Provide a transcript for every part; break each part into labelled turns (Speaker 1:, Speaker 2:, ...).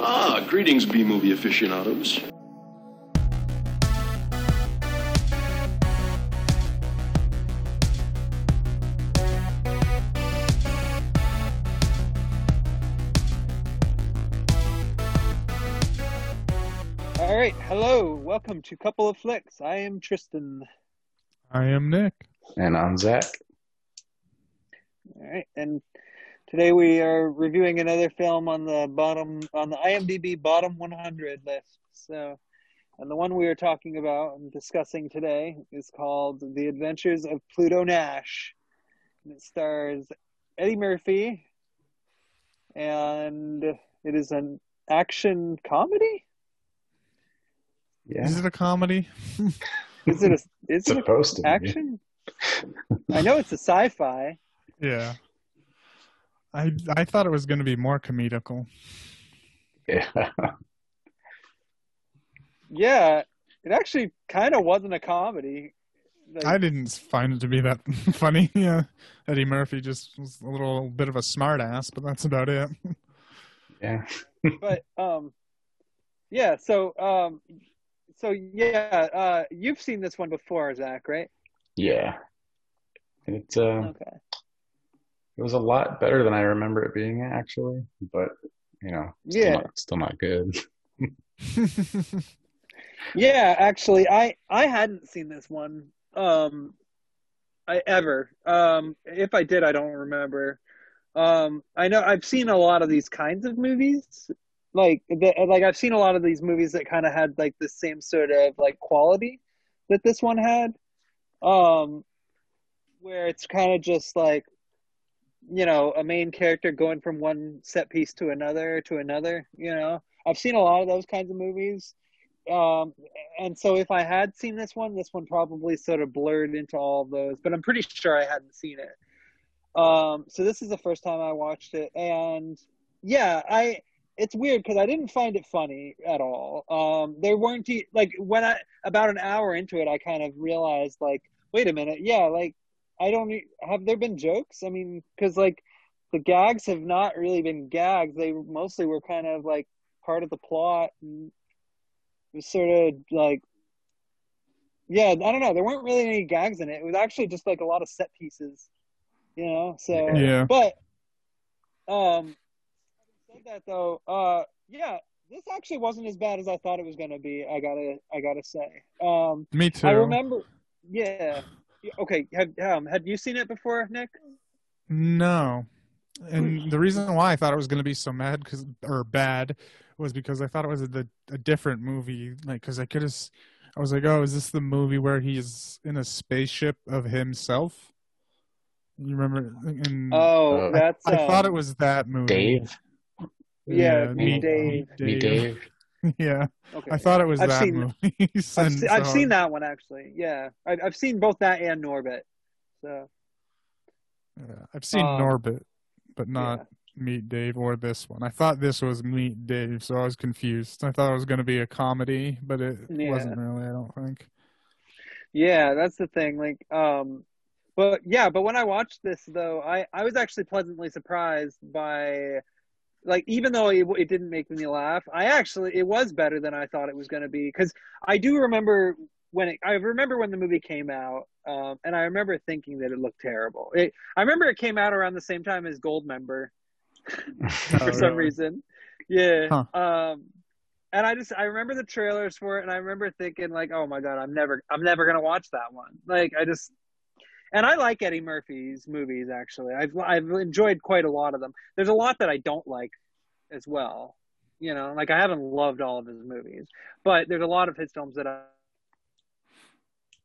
Speaker 1: Ah, greetings, B movie aficionados.
Speaker 2: All right, hello, welcome to Couple of Flicks. I am Tristan.
Speaker 3: I am Nick.
Speaker 4: And I'm Zach.
Speaker 2: All right, and today we are reviewing another film on the bottom on the IMDb bottom 100 list. So, and the one we are talking about and discussing today is called The Adventures of Pluto Nash. And it stars Eddie Murphy, and it is an action comedy.
Speaker 4: Yeah.
Speaker 3: Is it a comedy?
Speaker 2: Is it a is it a
Speaker 4: supposed to be.
Speaker 2: action? I know it's a sci-fi.
Speaker 3: Yeah. I I thought it was going to be more comedical.
Speaker 4: Yeah.
Speaker 2: Yeah, it actually kind of wasn't a comedy. Like,
Speaker 3: I didn't find it to be that funny. Yeah. Eddie Murphy just was a little bit of a smartass, but that's about it.
Speaker 4: yeah.
Speaker 2: but um, yeah. So um, so yeah. Uh, you've seen this one before, Zach, right?
Speaker 4: Yeah. It's uh,
Speaker 2: Okay.
Speaker 4: It was a lot better than I remember it being actually, but you know, still
Speaker 2: Yeah.
Speaker 4: not, still not good.
Speaker 2: Yeah, actually, I I hadn't seen this one. Um, I ever. Um, if I did, I don't remember. Um, I know I've seen a lot of these kinds of movies. Like the, like I've seen a lot of these movies that kind of had like the same sort of like quality that this one had. Um, where it's kind of just like you know a main character going from one set piece to another to another. You know, I've seen a lot of those kinds of movies. Um and so if i had seen this one this one probably sort of blurred into all of those but i'm pretty sure i hadn't seen it. Um so this is the first time i watched it and yeah i it's weird because i didn't find it funny at all. Um there weren't like when i about an hour into it i kind of realized like wait a minute yeah like i don't have there been jokes? I mean because like the gags have not really been gags. They mostly were kind of like part of the plot and it was sort of like yeah i don't know. There weren't really any gags in it. It was actually just like a lot of set pieces you know? So
Speaker 3: Yeah.
Speaker 2: but um having said that though uh yeah this actually wasn't as bad as i thought it was going to be i gotta i gotta say. Um
Speaker 3: Me too.
Speaker 2: i remember Yeah, okay have um had you seen it before nick
Speaker 3: No. And the reason why I thought it was going to be so mad cuz or bad was because I thought it was a, a different movie like cuz I could have I was like, "Oh, is this the movie where he's in a spaceship of himself?" You remember and
Speaker 2: oh
Speaker 4: Uh,
Speaker 2: that's
Speaker 3: I thought
Speaker 2: um,
Speaker 3: it was that movie.
Speaker 4: Dave.
Speaker 2: Yeah,
Speaker 4: Meet
Speaker 2: Dave.
Speaker 4: Me Dave.
Speaker 3: yeah.
Speaker 2: okay
Speaker 3: I thought it was
Speaker 2: I've
Speaker 3: that
Speaker 2: seen-
Speaker 3: movie.
Speaker 2: I've,
Speaker 3: And
Speaker 2: se- I've
Speaker 3: so-
Speaker 2: seen that one actually. Yeah, I've, I've seen both that and Norbit. So
Speaker 3: Yeah, I've seen
Speaker 2: Um,
Speaker 3: Norbit, but not
Speaker 2: yeah.
Speaker 3: Meet Dave or this one. I thought this was Meet Dave, so I was confused. I thought it was going to be a comedy, but it
Speaker 2: Yeah.
Speaker 3: wasn't really. I don't think.
Speaker 2: yeah, that's the thing. Like, um, but yeah, but when I watched this though, I I was actually pleasantly surprised by, like, even though it, it didn't make me laugh, I actually it was better than I thought it was going to be because I do remember when it, I remember when the movie came out, um, and I remember thinking that it looked terrible. It, I remember it came out around the same time as Goldmember. for
Speaker 3: Oh,
Speaker 2: some
Speaker 3: really?
Speaker 2: reason. Yeah.
Speaker 3: Huh.
Speaker 2: Um and I just I remember the trailers for it and I remember thinking like, "Oh my god, I'm never I'm never going to watch that one." Like I just and I like Eddie Murphy's movies actually. I've I've enjoyed quite a lot of them. There's a lot that I don't like as well. You know, like I haven't loved all of his movies, but there's a lot of his films that I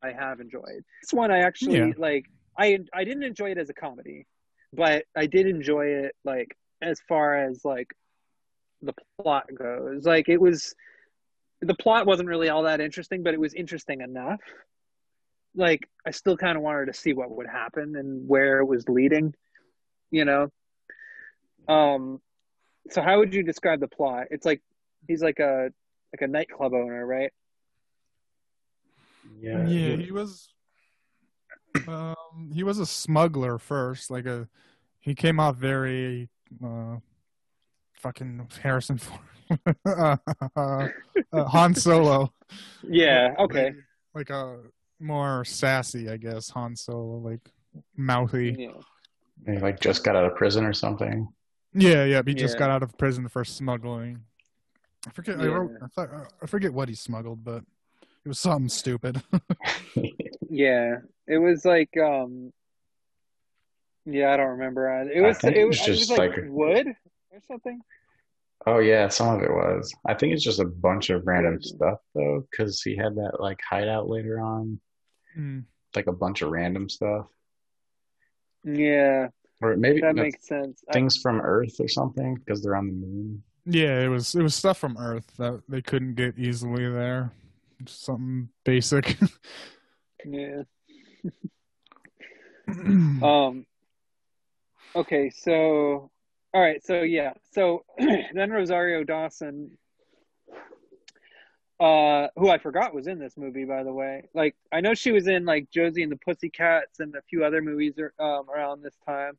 Speaker 2: I have enjoyed. This one I actually
Speaker 3: Yeah.
Speaker 2: like I I didn't enjoy it as a comedy, but I did enjoy it like as far as like the plot goes. Like it was the plot wasn't really all that interesting, but it was interesting enough. Like I still kind of wanted to see what would happen and where it was leading, you know. Um so how would you describe the plot? It's like he's like a like a nightclub owner, right?
Speaker 4: Yeah.
Speaker 3: Yeah, he was. Um, he was a smuggler first. Like a, he came off very, uh, fucking Harrison Ford. uh, uh, Han Solo.
Speaker 2: Yeah. Okay.
Speaker 3: Like a more sassy, I guess. Han Solo, like mouthy.
Speaker 2: Yeah.
Speaker 4: He like just got out of prison or something.
Speaker 3: Yeah, yeah. He just got out of prison for smuggling. I forget. I, wrote, I, thought, I forget what he smuggled, but it was something stupid.
Speaker 2: Yeah. It was like um. Yeah, I don't remember. Uh, It was. It
Speaker 4: it
Speaker 2: was,
Speaker 4: was
Speaker 2: it was
Speaker 4: just
Speaker 2: like,
Speaker 4: like-
Speaker 2: wood or something.
Speaker 4: Oh yeah, some of it was. I think it's just a bunch of random stuff though, because he had that like hideout later on,
Speaker 3: Hmm.
Speaker 4: like a bunch of random stuff,
Speaker 2: Yeah,
Speaker 4: or maybe
Speaker 2: that
Speaker 4: no,
Speaker 2: makes sense. I-
Speaker 4: things from Earth or something because they're on the moon.
Speaker 3: Yeah, it was it was stuff from Earth that they couldn't get easily there. Just something basic.
Speaker 2: yeah. Um. Okay, so all right, so yeah, so then Rosario Dawson, uh, who I forgot was in this movie, by the way. Like, I know she was in like Josie and the Pussycats and a few other movies um, around this time.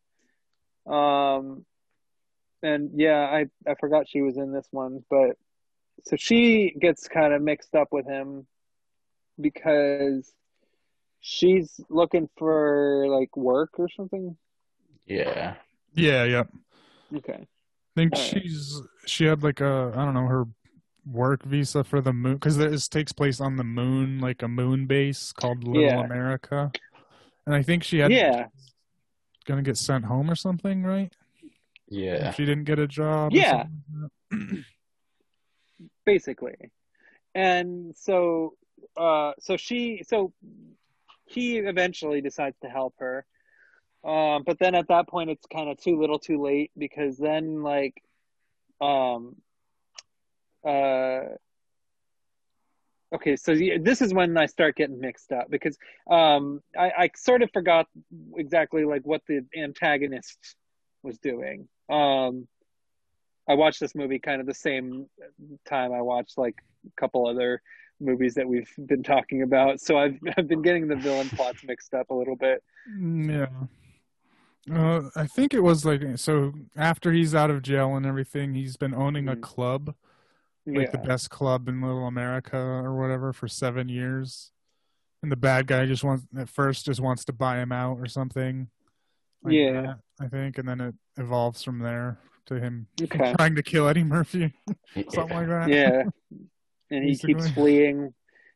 Speaker 2: Um, and yeah, I I forgot she was in this one, but so she gets kind of mixed up with him because she's looking for like work or something.
Speaker 4: Yeah,
Speaker 3: yeah, yeah.
Speaker 2: Okay.
Speaker 3: I think
Speaker 2: Alright.
Speaker 3: she's she had like a I don't know her work visa for the moon because this takes place on the moon, like a moon base called Little
Speaker 2: Yeah.
Speaker 3: America, and I think she had
Speaker 2: Yeah.
Speaker 3: gonna get sent home or something, right?
Speaker 4: yeah.
Speaker 3: If she didn't get a job.
Speaker 2: Yeah.
Speaker 3: like
Speaker 2: basically and so uh so she so he eventually decides to help her um but then at that point it's kind of too little too late because then like um uh okay so this is when i start getting mixed up because um i i sort of forgot exactly like what the antagonist was doing um I watched this movie kind of the same time I watched like a couple other movies that we've been talking about. So I've I've been getting the villain plots mixed up a little bit.
Speaker 3: Mm, Yeah. Uh, I think it was like so after he's out of jail and everything, he's been owning a
Speaker 2: Mhm.
Speaker 3: club, like the best club in Little America or whatever for seven years. And the bad guy just wants at first just wants to buy him out or something. like
Speaker 2: Yeah.
Speaker 3: that, I think, and then it evolves from there to him
Speaker 2: Okay.
Speaker 3: trying to kill Eddie Murphy, something like that.
Speaker 2: Yeah. And he keeps fleeing.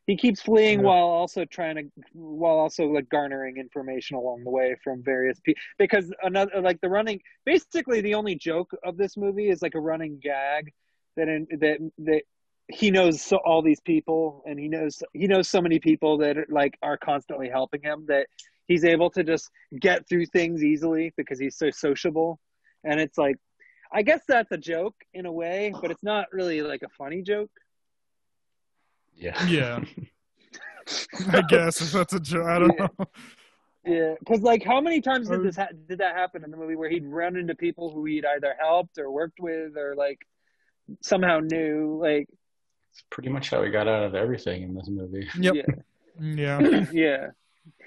Speaker 2: He keeps fleeing
Speaker 3: Yeah.
Speaker 2: while also trying to while also like garnering information along the way from various people because another like the running basically the only joke of this movie is like a running gag that in, that that he knows so, all these people and he knows he knows so many people that like are constantly helping him that he's able to just get through things easily because he's so sociable and it's like I guess that's a joke in a way, but it's not really like a funny joke.
Speaker 4: Yeah.
Speaker 3: Yeah. I guess if that's a joke. I don't
Speaker 2: Yeah.
Speaker 3: know.
Speaker 2: Yeah, because like, how many times did
Speaker 3: Uh,
Speaker 2: this ha- did that happen in the movie where he'd run into people who he'd either helped or worked with or like somehow knew? Like,
Speaker 4: It's pretty much how he got out of everything in this movie.
Speaker 3: Yep.
Speaker 2: yeah,
Speaker 3: Yeah.
Speaker 2: yeah.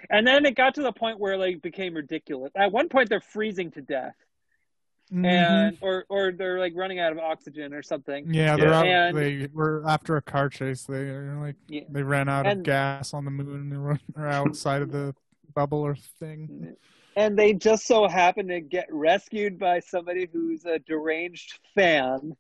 Speaker 2: And then it got to the point where like became ridiculous. At one point, they're freezing to death,
Speaker 3: Mhm.
Speaker 2: and or or they're like running out of oxygen or something.
Speaker 3: Yeah, they're
Speaker 4: Yeah.
Speaker 3: out.
Speaker 2: And-
Speaker 3: they were after a car chase. They like
Speaker 2: Yeah.
Speaker 3: they ran out
Speaker 2: And-
Speaker 3: of gas on the moon or or outside of the bubble or thing.
Speaker 2: And they just so happen to get rescued by somebody who's a deranged fan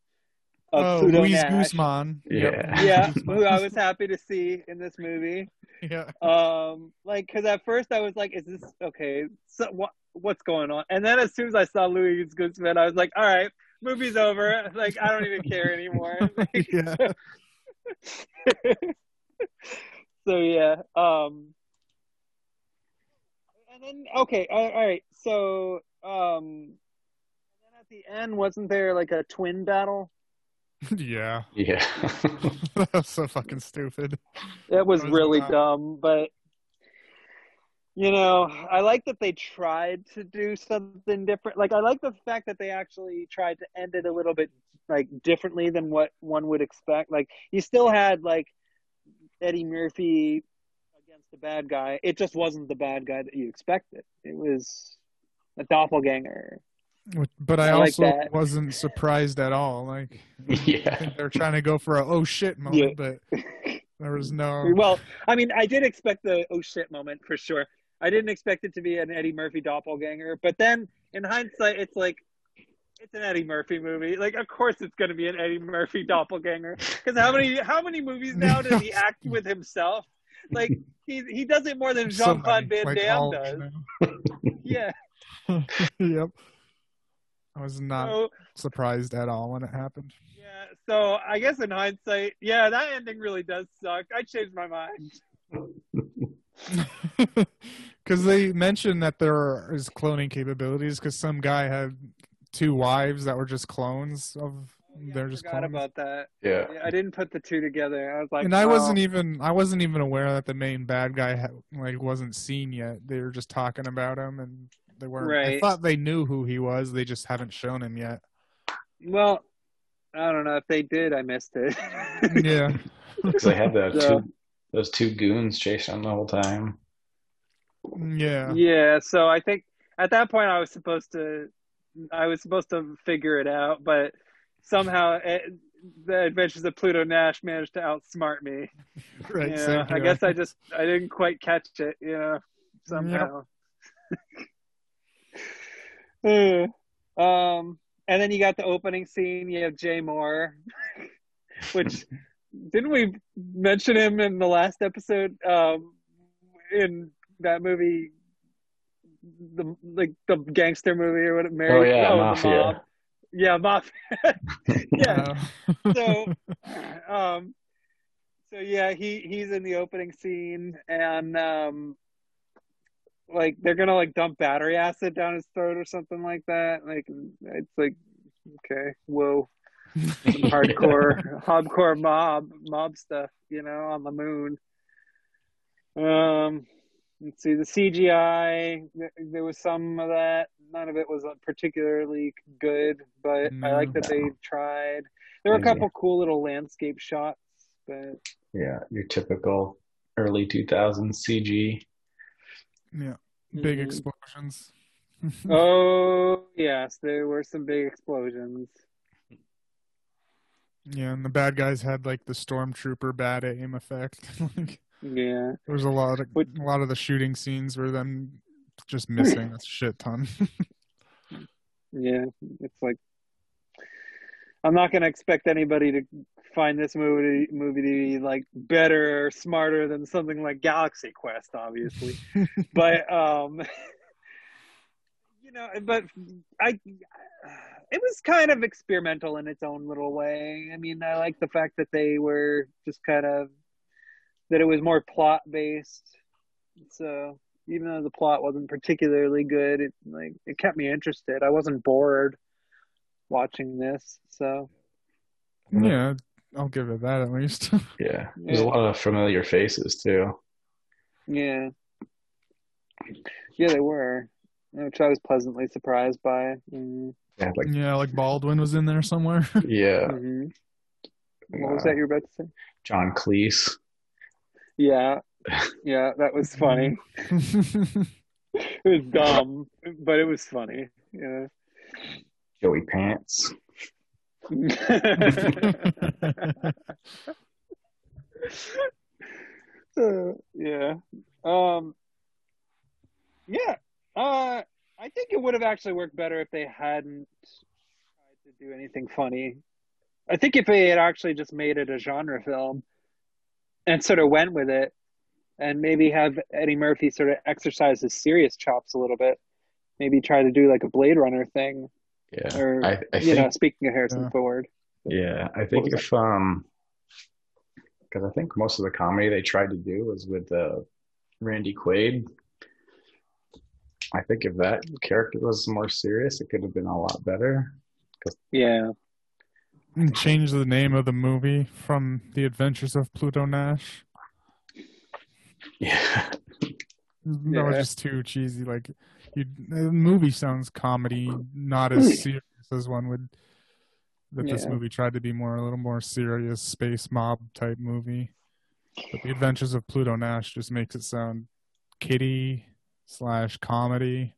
Speaker 2: of
Speaker 3: Oh,
Speaker 2: Pluto
Speaker 3: Luis
Speaker 2: Nash.
Speaker 3: Guzman.
Speaker 4: Yeah.
Speaker 2: Yeah, who I was happy to see in this movie.
Speaker 3: Yeah.
Speaker 2: Um, like, because at first I was like, "Is this okay? So what? What's going on?" And then as soon as I saw Luis Guzman, I was like, "All right, movie's over. Like, I don't even care anymore."
Speaker 3: yeah.
Speaker 2: so yeah. Um, and then okay, all, all right. So um, and then at the end, wasn't there like a twin battle?
Speaker 3: Yeah.
Speaker 4: Yeah.
Speaker 3: That's so fucking stupid.
Speaker 2: It was
Speaker 3: was
Speaker 2: really
Speaker 3: dumb.
Speaker 2: dumb, but you know, I like that they tried to do something different. Like I like the fact that they actually tried to end it a little bit like differently than what one would expect. Like you still had like Eddie Murphy against the bad guy. It just wasn't the bad guy that you expected. It was a doppelganger.
Speaker 3: But I,
Speaker 2: I
Speaker 3: also
Speaker 2: that.
Speaker 3: wasn't surprised at all. Like
Speaker 4: yeah.
Speaker 3: they're trying to go for a oh shit moment, but there was no.
Speaker 2: Well, I mean, I did expect the oh shit moment for sure. I didn't expect it to be an Eddie Murphy doppelganger, but then in hindsight, it's like it's an Eddie Murphy movie. Like, of course, it's going to be an Eddie Murphy doppelganger. Because how many how many movies now does he act with himself? Like he he does it more than Jean Claude Van
Speaker 3: like,
Speaker 2: Damme does. Yeah.
Speaker 3: yep. I was not
Speaker 2: So
Speaker 3: surprised at all when it happened.
Speaker 2: yeah. So I guess in hindsight, yeah, that ending really does suck. I changed my mind.
Speaker 3: Because they mentioned that there is cloning capabilities. Because some guy had two wives that were just clones of.
Speaker 2: Oh, yeah,
Speaker 3: they're
Speaker 2: I
Speaker 3: just
Speaker 2: forgot
Speaker 3: clones.
Speaker 2: about that.
Speaker 4: Yeah.
Speaker 2: Yeah, I didn't put the two together. I was like,
Speaker 3: and I
Speaker 2: oh.
Speaker 3: wasn't even I wasn't even aware that the main bad guy had, like wasn't seen yet. They were just talking about him, and they weren't.
Speaker 2: Right.
Speaker 3: I thought they knew who he was. They just haven't shown him yet.
Speaker 2: Well, I don't know if they did. I missed it.
Speaker 3: Yeah.
Speaker 4: Because they had the
Speaker 2: Yeah.
Speaker 4: two, those two goons chasing them the whole time.
Speaker 3: Yeah.
Speaker 2: yeah. So I think at that point I was supposed to, I was supposed to figure it out, but somehow it, the Adventures of Pluto Nash managed to outsmart me.
Speaker 3: Right.
Speaker 2: You know, I guess I just I didn't quite catch it. You know, somehow. Uh, um, and then you got the opening scene. You have Jay Mohr, which didn't we mention him in the last episode? Um, in that movie, the like the gangster movie or what? Mary,
Speaker 4: Oh, yeah,
Speaker 2: the
Speaker 4: Mafia.
Speaker 2: mob. Yeah, mafia. yeah. So, um, so yeah, he he's in the opening scene, and um, like they're gonna like dump battery acid down his throat or something like that. Like it's like okay, whoa, some hardcore, hardcore mob mob stuff, you know, on the moon. Um, let's see the CGI. There was some of that. None of it was particularly good, but I like that
Speaker 4: No.
Speaker 2: they tried. There were a
Speaker 4: Easy.
Speaker 2: couple cool little landscape shots, but
Speaker 4: Yeah, your typical early 2000s CG.
Speaker 3: yeah. Big
Speaker 2: Mhm.
Speaker 3: explosions.
Speaker 2: oh yes, there were some big explosions.
Speaker 3: Yeah, and the bad guys had like the stormtrooper bad aim effect. like,
Speaker 2: Yeah,
Speaker 3: there was a lot of
Speaker 2: But-
Speaker 3: a lot of the shooting scenes were them just missing a shit ton.
Speaker 2: yeah, it's like I'm not gonna expect anybody to find this movie movie to be like better or smarter than something like Galaxy Quest, obviously. but um you know but i it was kind of experimental in its own little way i mean i like the fact that they were just kind of that it was more plot based so even though the plot wasn't particularly good it like it kept me interested. I wasn't bored watching this so.
Speaker 3: Yeah, I'll give it that at least.
Speaker 4: Yeah, there's a lot of familiar faces too.
Speaker 2: yeah. Yeah they were which i was pleasantly surprised by. Mm.
Speaker 4: Yeah, like
Speaker 3: yeah, like Baldwin was in there somewhere.
Speaker 4: yeah,
Speaker 2: hmm what was
Speaker 4: uh,
Speaker 2: that you were about to say?
Speaker 4: John Cleese.
Speaker 2: Yeah, yeah, that was funny. It was dumb, but it was funny. Yeah.
Speaker 4: Joey Pants.
Speaker 2: Uh, yeah. Um. Yeah. Uh. I think it would have actually worked better if they hadn't tried to do anything funny. I think if they had actually just made it a genre film and sort of went with it, and maybe have Eddie Murphy sort of exercise his serious chops a little bit, maybe try to do like a Blade Runner thing,
Speaker 4: Yeah,
Speaker 2: or
Speaker 4: I, I
Speaker 2: you
Speaker 4: think
Speaker 2: know, speaking of Harrison
Speaker 3: Yeah.
Speaker 2: Ford.
Speaker 4: Yeah, I think
Speaker 2: was
Speaker 4: if um, because I think most of the comedy they tried to do was with uh, Randy Quaid. I think if that character was more serious, it could have been a lot better.
Speaker 2: Yeah.
Speaker 3: Change the name of the movie from The Adventures of Pluto Nash.
Speaker 4: Yeah,
Speaker 3: That was just too cheesy. Like, you, the movie sounds comedy, not as hmm. serious as one would. That this movie tried to be more, a little more serious space mob type movie. But The Adventures of Pluto Nash just makes it sound kiddie slash comedy.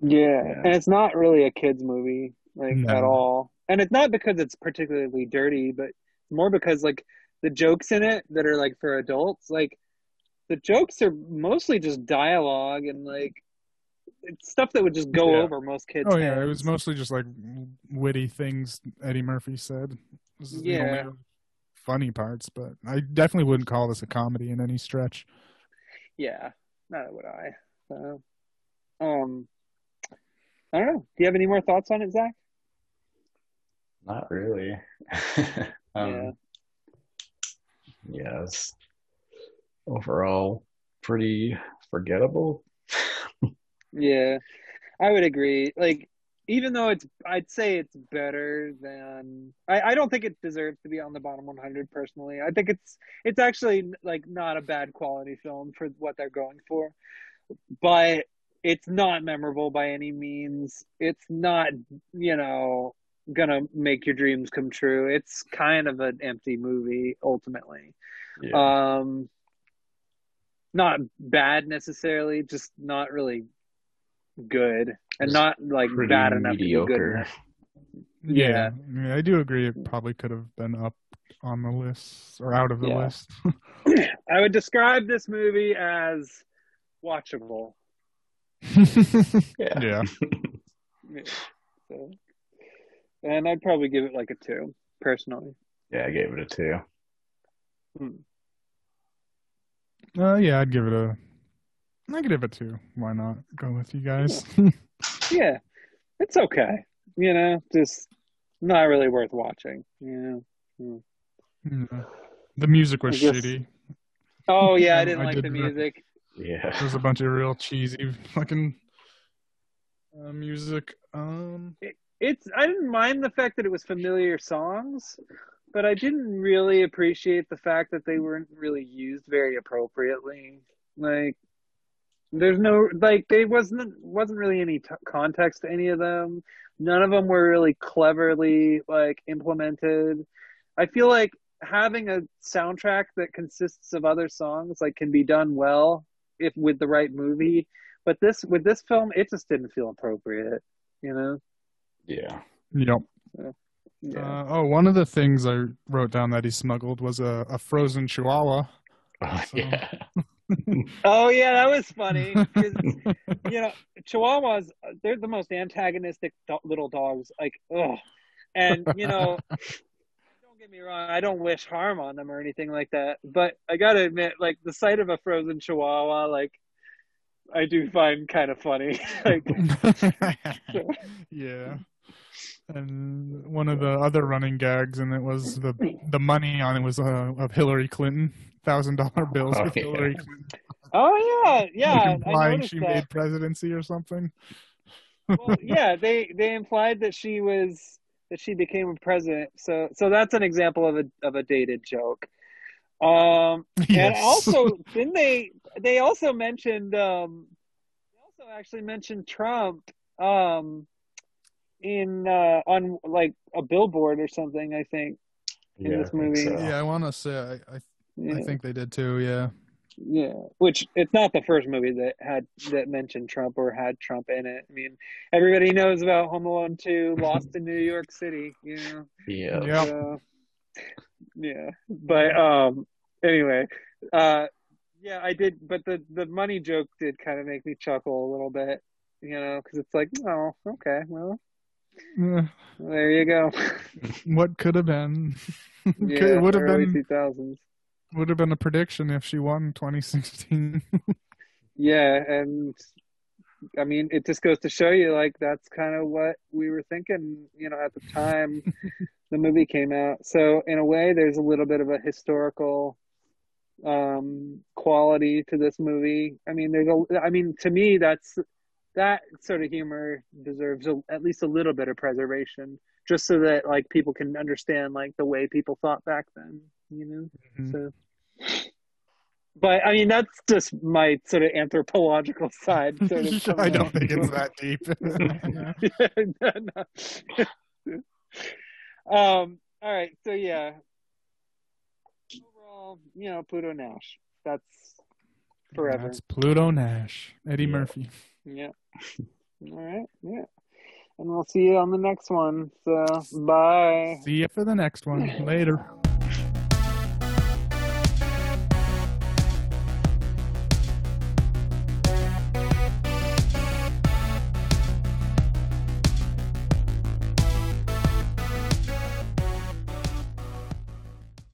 Speaker 2: Yeah.
Speaker 4: Yeah.
Speaker 2: and it's not really a kids movie like
Speaker 3: No.
Speaker 2: at all. And it's not because it's particularly dirty, but more because like the jokes in it that are like for adults, like the jokes are mostly just dialogue and like it's stuff that would just go
Speaker 4: Yeah.
Speaker 2: over most kids.
Speaker 3: Oh yeah, it was mostly just like witty things Eddie Murphy said. This is the
Speaker 2: Yeah.
Speaker 3: only funny parts, but I definitely wouldn't call this a comedy in any stretch.
Speaker 2: Yeah, neither would I. So, um, I don't know. Do you have any more thoughts on it, Zach?
Speaker 4: Not really. um,
Speaker 2: Yeah.
Speaker 4: yeah, it's overall pretty forgettable.
Speaker 2: Yeah, I would agree. Like, even though it's, I'd say it's better than. I, I don't think it deserves to be on the bottom 100 personally. I think it's it's actually like not a bad quality film for what they're going for, but it's not memorable by any means. It's not, you know, gonna make your dreams come true. It's kind of an empty movie ultimately.
Speaker 4: Yeah.
Speaker 2: Um, not bad necessarily, just not really good, and
Speaker 4: Just
Speaker 2: not like
Speaker 4: pretty
Speaker 2: bad enough to be good
Speaker 4: mediocre.
Speaker 2: enough.
Speaker 3: Yeah,
Speaker 2: Yeah.
Speaker 3: I, mean, I do agree. It probably could have been up on the list or out of the
Speaker 2: Yeah.
Speaker 3: list.
Speaker 2: I would describe this movie as watchable.
Speaker 4: Yeah.
Speaker 3: yeah,
Speaker 2: Yeah. So, and I'd probably give it like a two, personally.
Speaker 4: Yeah, I gave it a two.
Speaker 3: uh, yeah, I'd give it a negative a two. Why not go with you guys?
Speaker 2: Yeah, it's okay. You know, just not really worth watching. You know.
Speaker 3: Yeah. The music was
Speaker 2: I guess-
Speaker 3: shitty.
Speaker 2: Oh yeah, I
Speaker 3: I
Speaker 2: didn't like
Speaker 3: did
Speaker 2: the
Speaker 3: re-
Speaker 2: music.
Speaker 4: Yeah.
Speaker 3: There's a bunch of real cheesy fucking uh, music. Um,
Speaker 2: it's I didn't mind the fact that it was familiar songs, but I didn't really appreciate the fact that they weren't really used very appropriately. Like there's no like they wasn't wasn't really any t- context to any of them. None of them were really cleverly like implemented. I feel like having a soundtrack that consists of other songs like can be done well if with the right movie, but this with this film it just didn't feel appropriate, you know.
Speaker 4: Yeah.
Speaker 3: yep.
Speaker 2: Yeah.
Speaker 3: Uh, oh, one of the things I wrote down that he smuggled was a, a frozen chihuahua.
Speaker 4: Oh,
Speaker 3: So-
Speaker 4: yeah.
Speaker 2: Oh yeah, that was funny. you know, Chihuahuas, they're the most antagonistic do- little dogs. Like, ugh. And, you know, don't get me wrong, I don't wish harm on them or anything like that. But I gotta admit, like, the sight of a frozen Chihuahua, like, I do find kind of funny. like,
Speaker 3: yeah. And one of the other running gags, and it was the the money on it was uh, of Hillary Clinton, thousand dollar bills
Speaker 4: Oh,
Speaker 3: with
Speaker 4: yeah.
Speaker 3: Hillary Clinton,
Speaker 2: oh yeah, yeah,
Speaker 3: implying she
Speaker 2: that.
Speaker 3: made presidency or something.
Speaker 2: well, yeah, they they implied that she was that she became a president. So so that's an example of a of a dated joke. Um, and also, didn't they? They also mentioned. Um, they also actually mentioned Trump. Um, in uh, on like a billboard or something. I think. in
Speaker 4: Yeah,
Speaker 2: this
Speaker 4: I
Speaker 2: movie.
Speaker 4: so.
Speaker 3: yeah, I want to say I, I
Speaker 2: Yeah,
Speaker 3: I think they did too. Yeah.
Speaker 2: yeah. Which it's not the first movie that had that mentioned Trump or had Trump in it. I mean, everybody knows about Home Alone Two, Lost in New York City. You know.
Speaker 4: Yeah.
Speaker 3: Yeah.
Speaker 2: So, yeah, but um, anyway, uh, yeah, I did, but the the money joke did kind of make me chuckle a little bit, you know, because it's like, oh, okay, well, there you go.
Speaker 3: what could have been?
Speaker 2: Yeah,
Speaker 3: it would have been
Speaker 2: two thousands.
Speaker 3: would have been a prediction if she won 2016.
Speaker 2: Yeah, and I mean, it just goes to show you, like, that's kind of what we were thinking, you know, at the time the movie came out. So, in a way, there's a little bit of a historical um, quality to this movie. I mean, there's a, I mean, to me, that's that sort of humor deserves a, at least a little bit of preservation, just so that like people can understand like the way people thought back then, you know.
Speaker 3: Mhm.
Speaker 2: So, but I mean, that's just my sort of anthropological side. Sort of
Speaker 3: I don't think it's that deep.
Speaker 2: No, no. um. All right. So yeah. Overall, you know, Pluto Nash. That's forever.
Speaker 3: That's Pluto Nash, Eddie
Speaker 2: Yeah.
Speaker 3: Murphy.
Speaker 2: Yeah. All right. Yeah. And we'll see you on the next one. So bye.
Speaker 3: See you for the next one. Later.